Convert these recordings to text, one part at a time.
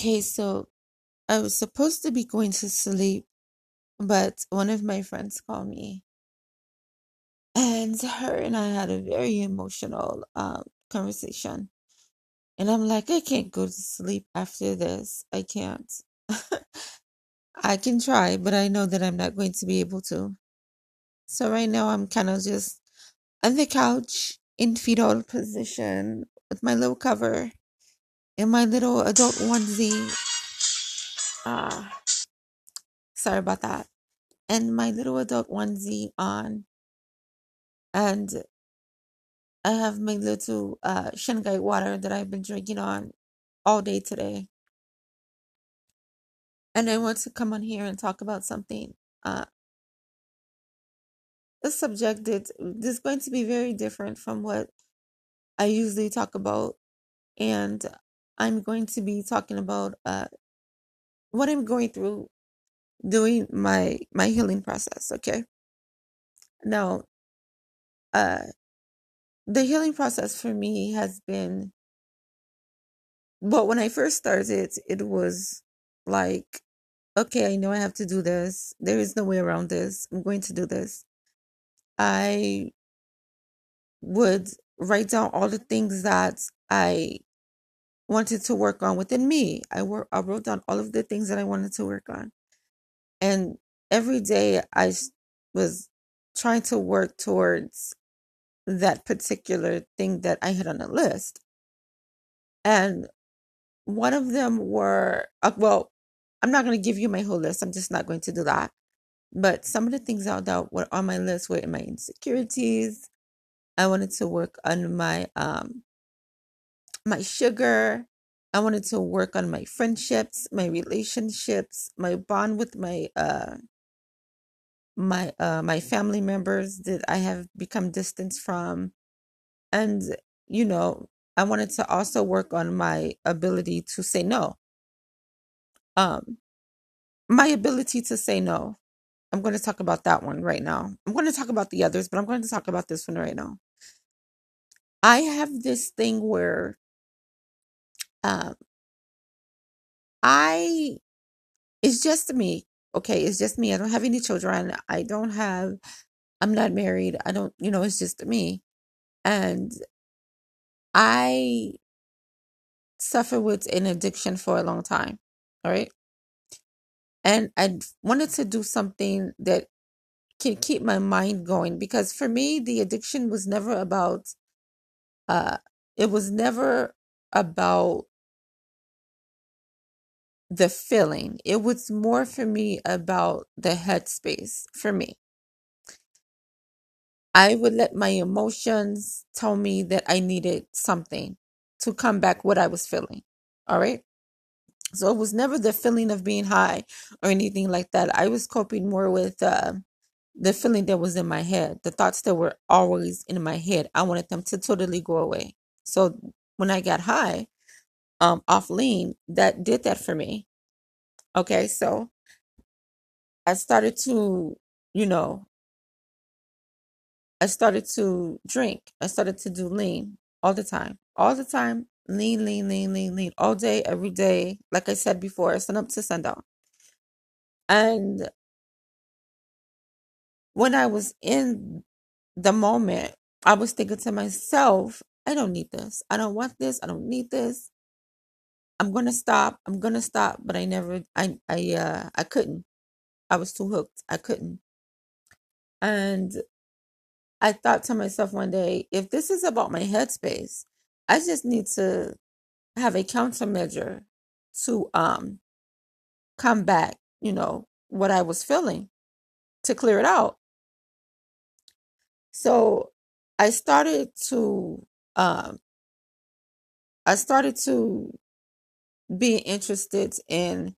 Okay, so I was supposed to be going to sleep, but one of my friends called me, and her and I had a very emotional um, conversation. And I'm like, I can't go to sleep after this. I can't. I can try, but I know that I'm not going to be able to. So right now I'm kind of just on the couch in fetal position with my little cover and my little adult onesie. Ah, sorry about that. And my little adult onesie on, and I have my little uh Shanghai water that I've been drinking on all day today. And I want to come on here and talk about something. Uh, a subject that is going to be very different from what I usually talk about, and I'm going to be talking about uh what I'm going through doing my my healing process. Okay, now uh the healing process for me has been well when I first started, it was like okay, I know I have to do this. There is no way around this. I'm going to do this. I would write down all the things that I wanted to work on within me. I wor- I wrote down all of the things that I wanted to work on. And every day I was trying to work towards that particular thing that I had on the list. And one of them were, uh, well, I'm not going to give you my whole list. I'm just not going to do that. But some of the things out that were on my list were my insecurities. I wanted to work on my um my sugar. I wanted to work on my friendships, my relationships, my bond with my uh my uh my family members that I have become distant from. And you know, I wanted to also work on my ability to say no. Um my ability to say no. I'm going to talk about that one right now. I'm going to talk about the others, but I'm going to talk about this one right now. I have this thing where um I it's just me. Okay, it's just me. I don't have any children. I don't have I'm not married. I don't, you know, it's just me. And I suffer with an addiction for a long time. All right. And I wanted to do something that can keep my mind going because for me the addiction was never about uh it was never about the feeling. It was more for me about the headspace for me. I would let my emotions tell me that I needed something to come back what I was feeling. All right. So it was never the feeling of being high or anything like that. I was coping more with uh, the feeling that was in my head, the thoughts that were always in my head. I wanted them to totally go away. So when I got high, um, off lean, that did that for me. Okay, so I started to, you know, I started to drink. I started to do lean all the time, all the time. Lean, lean, lean, lean, lean, all day, every day. Like I said before, sun up to sundown. And when I was in the moment, I was thinking to myself, I don't need this. I don't want this. I don't need this. I'm gonna stop. I'm gonna stop. But I never I I uh I couldn't. I was too hooked. I couldn't. And I thought to myself one day, if this is about my headspace, I just need to have a countermeasure to um combat, you know, what I was feeling to clear it out. So I started to um I started to be interested in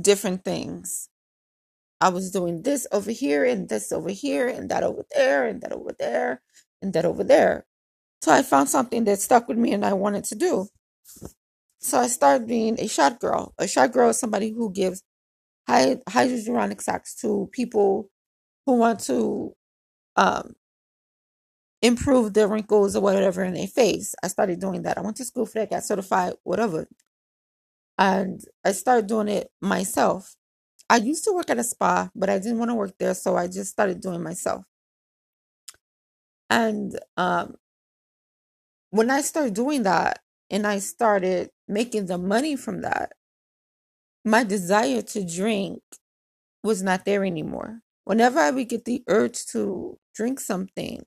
different things. I was doing this over here and this over here and that over there and that over there and that over there. So I found something that stuck with me and I wanted to do. So I started being a shot girl. A shot girl is somebody who gives hy- hyaluronic shots to people who want to um, improve their wrinkles or whatever in their face. I started doing that. I went to school for that, got certified, whatever. and I started doing it myself. I used to work at a spa, but I didn't want to work there, so I just started doing myself. And um, when I started doing that and I started making the money from that, my desire to drink was not there anymore. Whenever I would get the urge to drink something,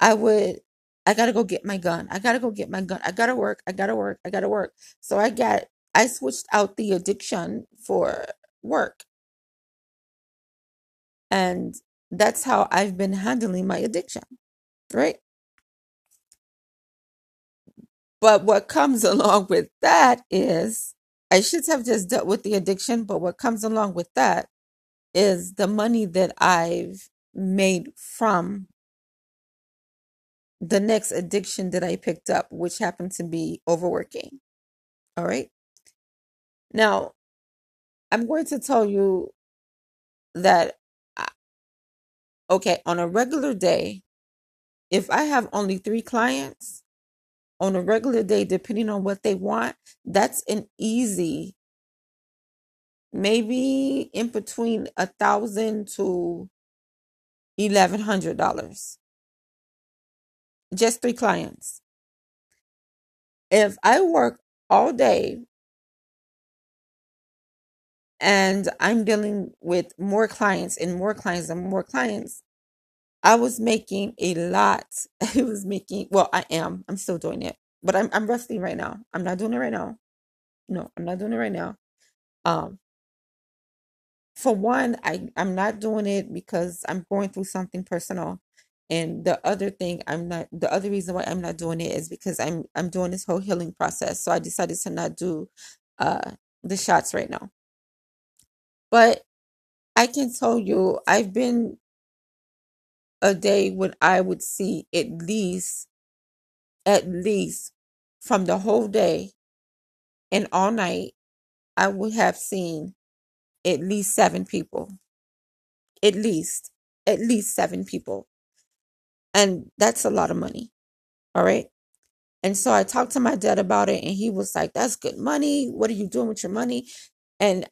I would, I gotta go get my gun. I gotta go get my gun. I gotta work. I gotta work. I gotta work. So I got, I switched out the addiction for work. And that's how I've been handling my addiction, right? But what comes along with that is I should have just dealt with the addiction, but what comes along with that is the money that I've made from the next addiction that I picked up, which happened to be overworking. All right. Now, I'm going to tell you that, okay, on a regular day, if I have only three clients on a regular day, depending on what they want, that's an easy, maybe in between a thousand to eleven hundred dollars. Just three clients. If I work all day and I'm dealing with more clients and more clients and more clients, I was making a lot. I was making, well, I am. I'm still doing it, but I'm I'm resting right now. I'm not doing it right now. No, I'm not doing it right now. Um, for one, I I'm not doing it because I'm going through something personal. And the other thing I'm not the other reason why I'm not doing it is because I'm I'm doing this whole healing process. So I decided to not do uh the shots right now. But I can tell you I've been a day when I would see at least at least from the whole day and all night I would have seen at least seven people. At least at least seven people. And that's a lot of money. All right. And so I talked to my dad about it, and he was like, That's good money. What are you doing with your money? And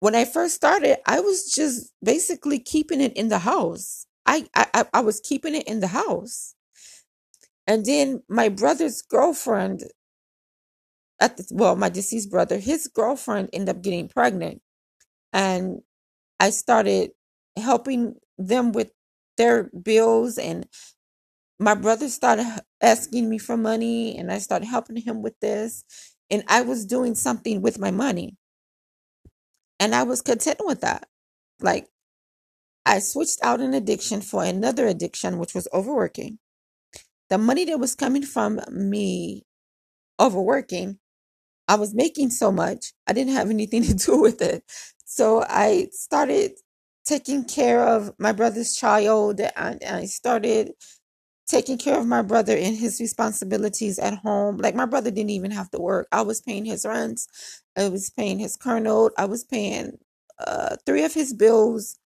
when I first started, I was just basically keeping it in the house. I, I, I was keeping it in the house. And then my brother's girlfriend, at the, well, my deceased brother, his girlfriend ended up getting pregnant. And I started helping them with their bills and my brother started asking me for money and I started helping him with this. And I was doing something with my money. And I was content with that. Like, I switched out an addiction for another addiction, which was overworking. The money that was coming from me overworking, I was making so much, I didn't have anything to do with it. So I started taking care of my brother's child and I started taking care of my brother and his responsibilities at home. Like my brother didn't even have to work. I was paying his rents. I was paying his car note. I was paying uh, three of his bills.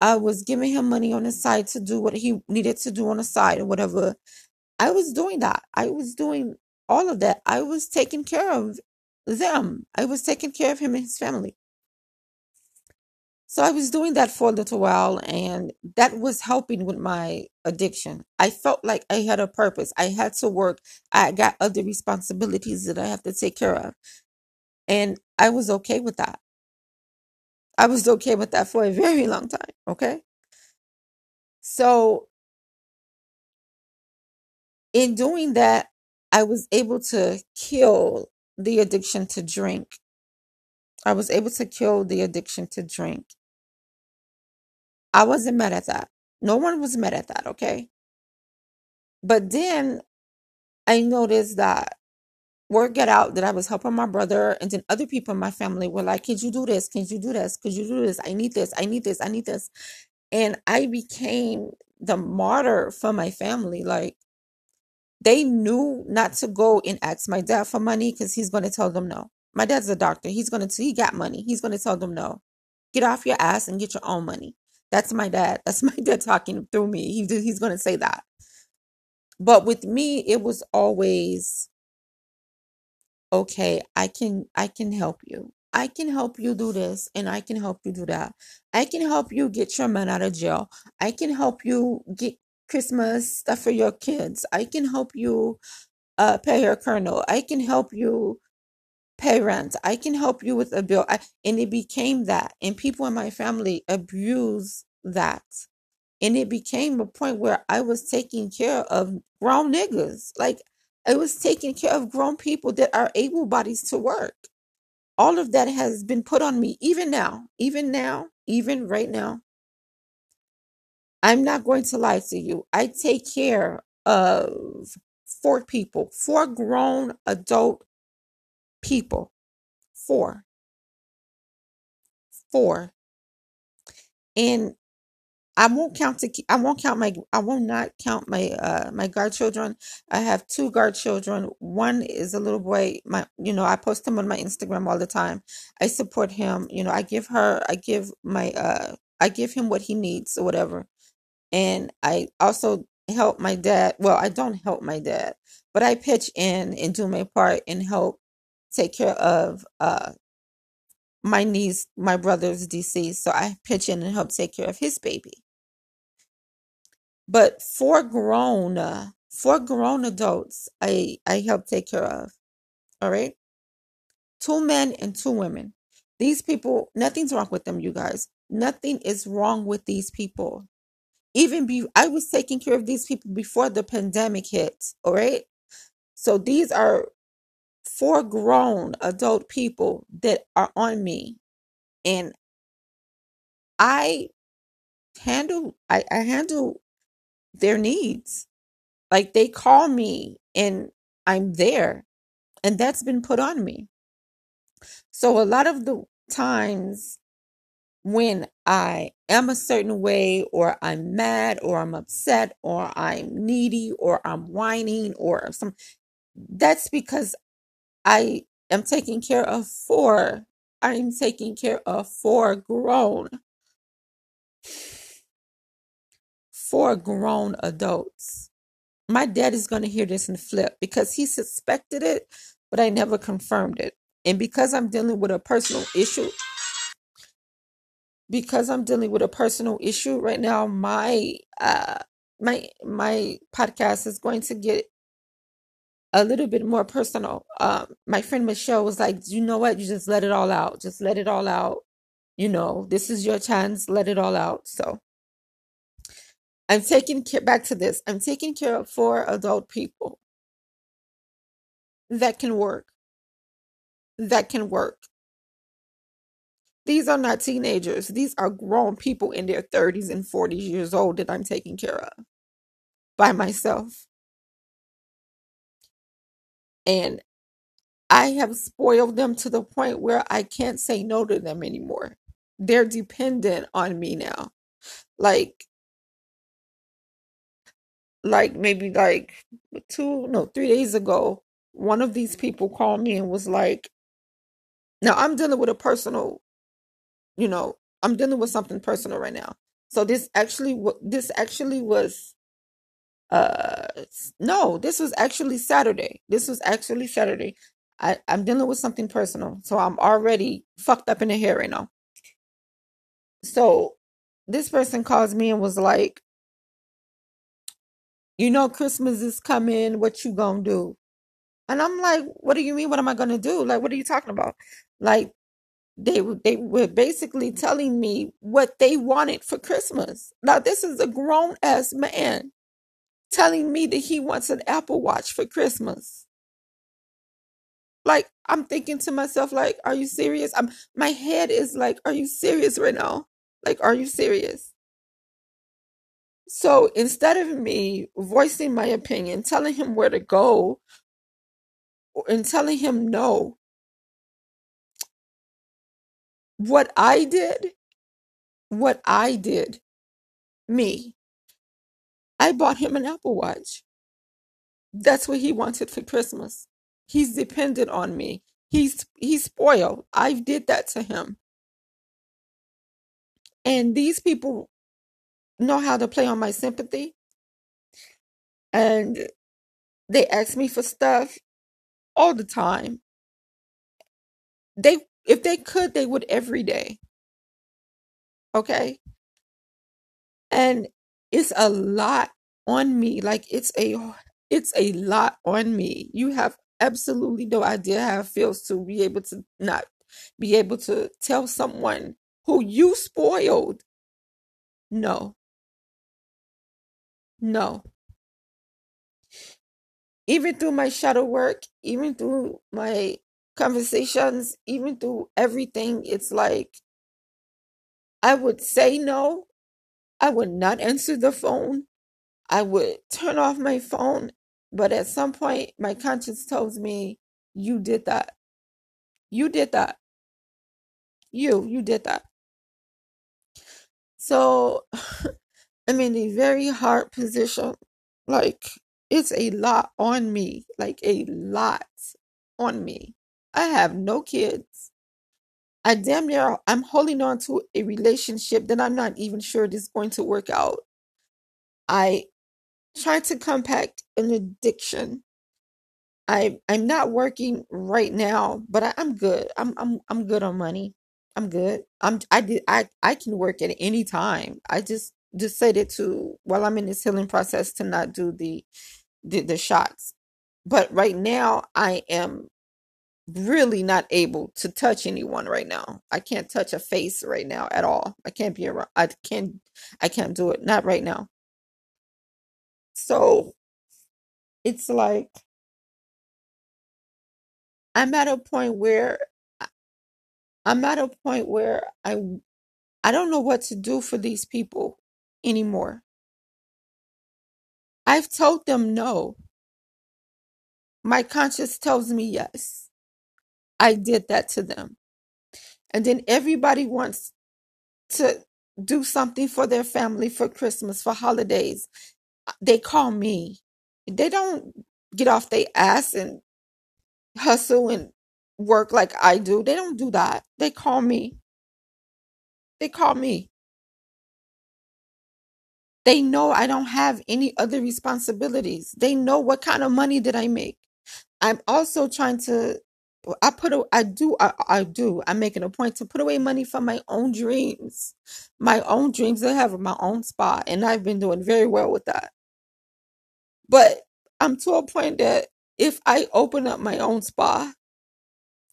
I was giving him money on the side to do what he needed to do on the side or whatever. I was doing that. I was doing all of that. I was taking care of them. I was taking care of him and his family. So I was doing that for a little while, and that was helping with my addiction. I felt like I had a purpose. I had to work. I got other responsibilities that I have to take care of. And I was okay with that. I was okay with that for a very long time. Okay. So, in doing that, I was able to kill the addiction to drink. I was able to kill the addiction to drink. I wasn't mad at that. No one was mad at that, okay? But then I noticed that word got out that I was helping my brother, and then other people in my family were like, Can you do this? Can you do this? Could you do this? I need this. I need this. I need this. And I became the martyr for my family. Like, they knew not to go and ask my dad for money because he's going to tell them no. My dad's a doctor. He's going to, he got money. He's going to tell them no. Get off your ass and get your own money. That's my dad. That's my dad talking through me. He, he's going to say that. But with me, it was always okay, I can I can help you. I can help you do this and I can help you do that. I can help you get your man out of jail. I can help you get Christmas stuff for your kids. I can help you uh pay your colonel. I can help you pay rent. I can help you with a bill. I, and it became that. And people in my family abuse that. And it became a point where I was taking care of grown niggas. Like I was taking care of grown people that are able bodies to work. All of that has been put on me, even now, even now, even right now. I'm not going to lie to you. I take care of four people, four grown adult people. Four. Four. And I won't count to I won't count my I will not count my uh my guard children. I have two guard children. One is a little boy. My you know I post him on my Instagram all the time. I support him. You know I give her I give my uh I give him what he needs or whatever. And I also help my dad. Well, I don't help my dad, but I pitch in and do my part and help take care of uh my niece, my brother's deceased, so I pitch in and help take care of his baby. But four grown, uh, grown adults, I I help take care of. All right, two men and two women. These people, nothing's wrong with them, you guys. Nothing is wrong with these people. Even be, I was taking care of these people before the pandemic hit. All right, so these are four grown adult people that are on me, and I handle, I, I handle their needs. Like they call me and I'm there, and that's been put on me. So a lot of the times when I am a certain way, or I'm mad, or I'm upset, or I'm needy, or I'm whining, or some, that's because I am taking care of four. I'm taking care of four grown, four grown adults. My dad is going to hear this and flip because he suspected it, but I never confirmed it. And because I'm dealing with a personal issue, because I'm dealing with a personal issue right now, my uh my my podcast is going to get a little bit more personal. Um my friend Michelle was like, "You know what? You just let it all out. Just let it all out. You know, this is your chance. Let it all out." So, I'm taking care back to this. I'm taking care of four adult people that can work. That can work. These are not teenagers. These are grown people in their 30s and 40s years old that I'm taking care of by myself. And I have spoiled them to the point where I can't say no to them anymore. They're dependent on me now. Like like maybe like two no, 3 days ago, one of these people called me and was like, now I'm dealing with a personal, you know, I'm dealing with something personal right now. So this actually this actually was uh no, this was actually Saturday. This was actually Saturday. I, I'm dealing with something personal. So I'm already fucked up in the hair right now. So this person calls me and was like, you know, Christmas is coming. What you gonna do? And I'm like, what do you mean? What am I gonna do? Like, what are you talking about? Like, they they were basically telling me what they wanted for Christmas. Now, this is a grown ass man telling me that he wants an Apple Watch for Christmas. Like, I'm thinking to myself, like, are you serious? I'm my head is like, are you serious right now? Like, are you serious? So instead of me voicing my opinion, telling him where to go, and telling him no, what I did, what I did, me, I bought him an Apple Watch. That's what he wanted for Christmas. He's dependent on me. He's he's spoiled. I did that to him. And these people know how to play on my sympathy. And they ask me for stuff all the time. they if they could they would every day okay and it's a lot on me like it's a it's a lot on me. You have absolutely no idea how it feels to be able to not be able to tell someone who you spoiled. No. No. Even through my shadow work even through my conversations even through everything it's like i would say no i would not answer the phone I would turn off my phone, but at some point, my conscience tells me, You did that. You did that. You, you did that. So I'm in a very hard position. Like, it's a lot on me, like a lot on me. I have no kids. I damn near, I'm holding on to a relationship that I'm not even sure is going to work out. I try to compact an addiction. I I'm not working right now, but I, I'm good. I'm I'm I'm good on money. I'm good. I'm I did I I can work at any time. I just decided to while I'm in this healing process to not do the the, the shots. But right now I am really not able to touch anyone right now. I can't touch a face right now at all. I can't be around. I can't I can't do it. Not right now. So it's like I'm at a point where I'm at a point where I I don't know what to do for these people anymore. I've told them no. My conscience tells me yes. I did that to them. And then everybody wants to do something for their family for Christmas, for holidays. Uh, they call me. They don't get off their ass and hustle and work like I do. They don't do that. They call me. They call me. They know I don't have any other responsibilities. They know what kind of money did I make. I'm also trying to I put a, I do I, I do I'm making a point to put away money for my own dreams. My own dreams to have my own spot and I've been doing very well with that. But I'm to a point that if I open up my own spa,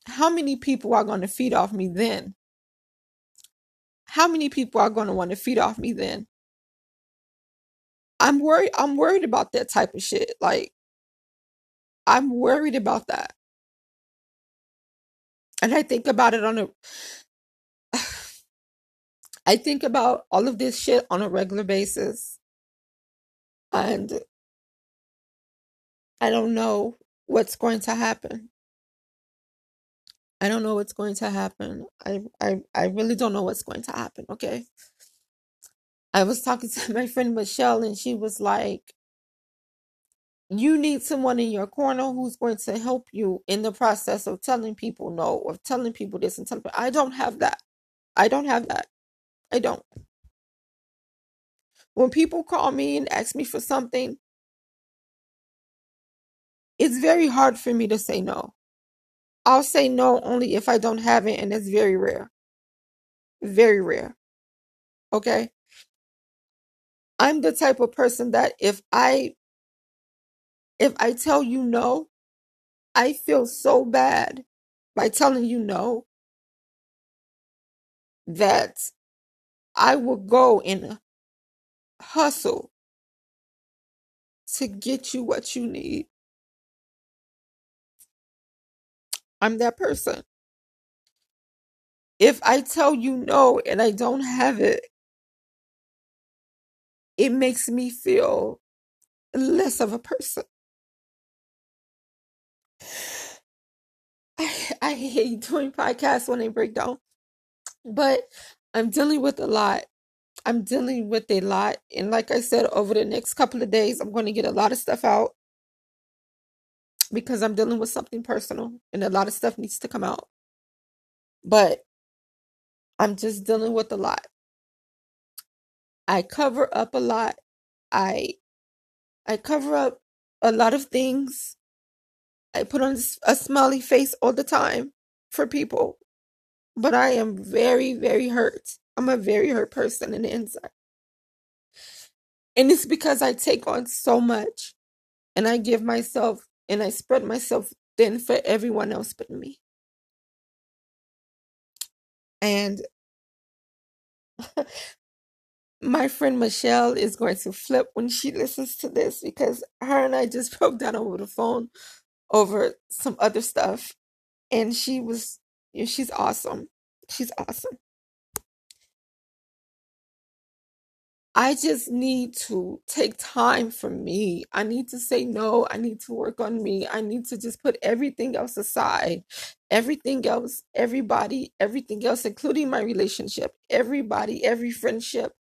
how many people are going to feed off me then? How many people are going to want to feed off me then? I'm worried I'm worried about that type of shit. Like I'm worried about that. And I think about it on a I think about all of this shit on a regular basis. And I don't know what's going to happen. I don't know what's going to happen. I I I really don't know what's going to happen, okay? I was talking to my friend Michelle and she was like, you need someone in your corner who's going to help you in the process of telling people no or telling people this and telling people I don't have that. I don't have that. I don't. When people call me and ask me for something, it's very hard for me to say no. I'll say no only if I don't have it, and it's very rare. Very rare. Okay? I'm the type of person that if I if I tell you no, I feel so bad by telling you no that I will go and hustle to get you what you need. I'm that person. If I tell you no and I don't have it, it makes me feel less of a person. I, I hate doing podcasts when they break down, but I'm dealing with a lot. I'm dealing with a lot. And like I said, over the next couple of days, I'm going to get a lot of stuff out because I'm dealing with something personal and a lot of stuff needs to come out. But I'm just dealing with a lot. I cover up a lot. I I cover up a lot of things. I put on a smiley face all the time for people, but I am very, very hurt. I'm a very hurt person in the inside. And it's because I take on so much and I give myself and I spread myself thin for everyone else but me. And my friend Michelle is going to flip when she listens to this because her and I just broke down over the phone over some other stuff. And she was, you know, she's awesome. She's awesome. I just need to take time for me. I need to say no. I need to work on me. I need to just put everything else aside. Everything else, everybody, everything else, including my relationship, everybody, every friendship,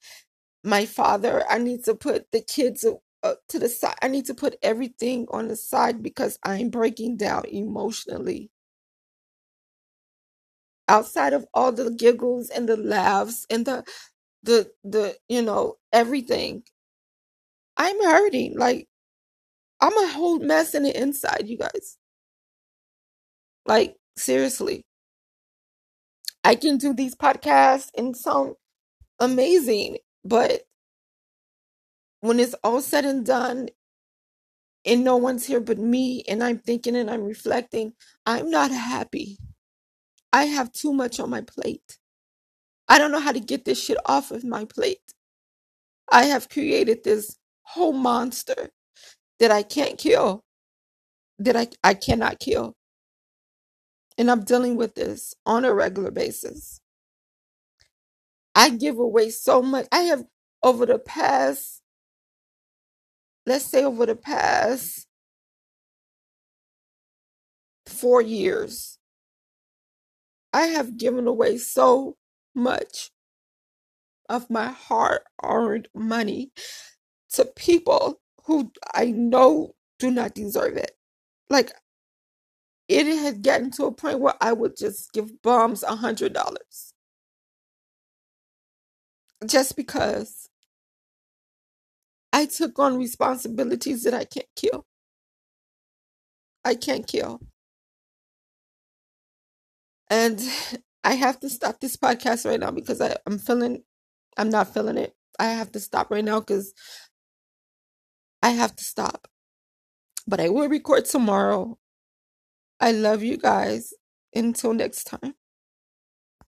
my father. I need to put the kids uh, to the side. I need to put everything on the side because I'm breaking down emotionally. Outside of all the giggles and the laughs and the the the you know everything i'm hurting like i'm a whole mess in the inside you guys like seriously i can do these podcasts and sound amazing but when it's all said and done and no one's here but me and i'm thinking and i'm reflecting i'm not happy i have too much on my plate i don't know how to get this shit off of my plate i have created this whole monster that i can't kill that I, I cannot kill. And I'm dealing with this on a regular basis. I give away so much. I have, over the past, let's say, over the past four years, I have given away so much of my hard earned money to people who I know do not deserve it. Like, it had gotten to a point where I would just give bums a hundred dollars just because I took on responsibilities that I can't kill. I can't kill. And I have to stop this podcast right now because I, I'm feeling, I'm not feeling it. I have to stop right now because I have to stop. But I will record tomorrow. I love you guys. Until next time.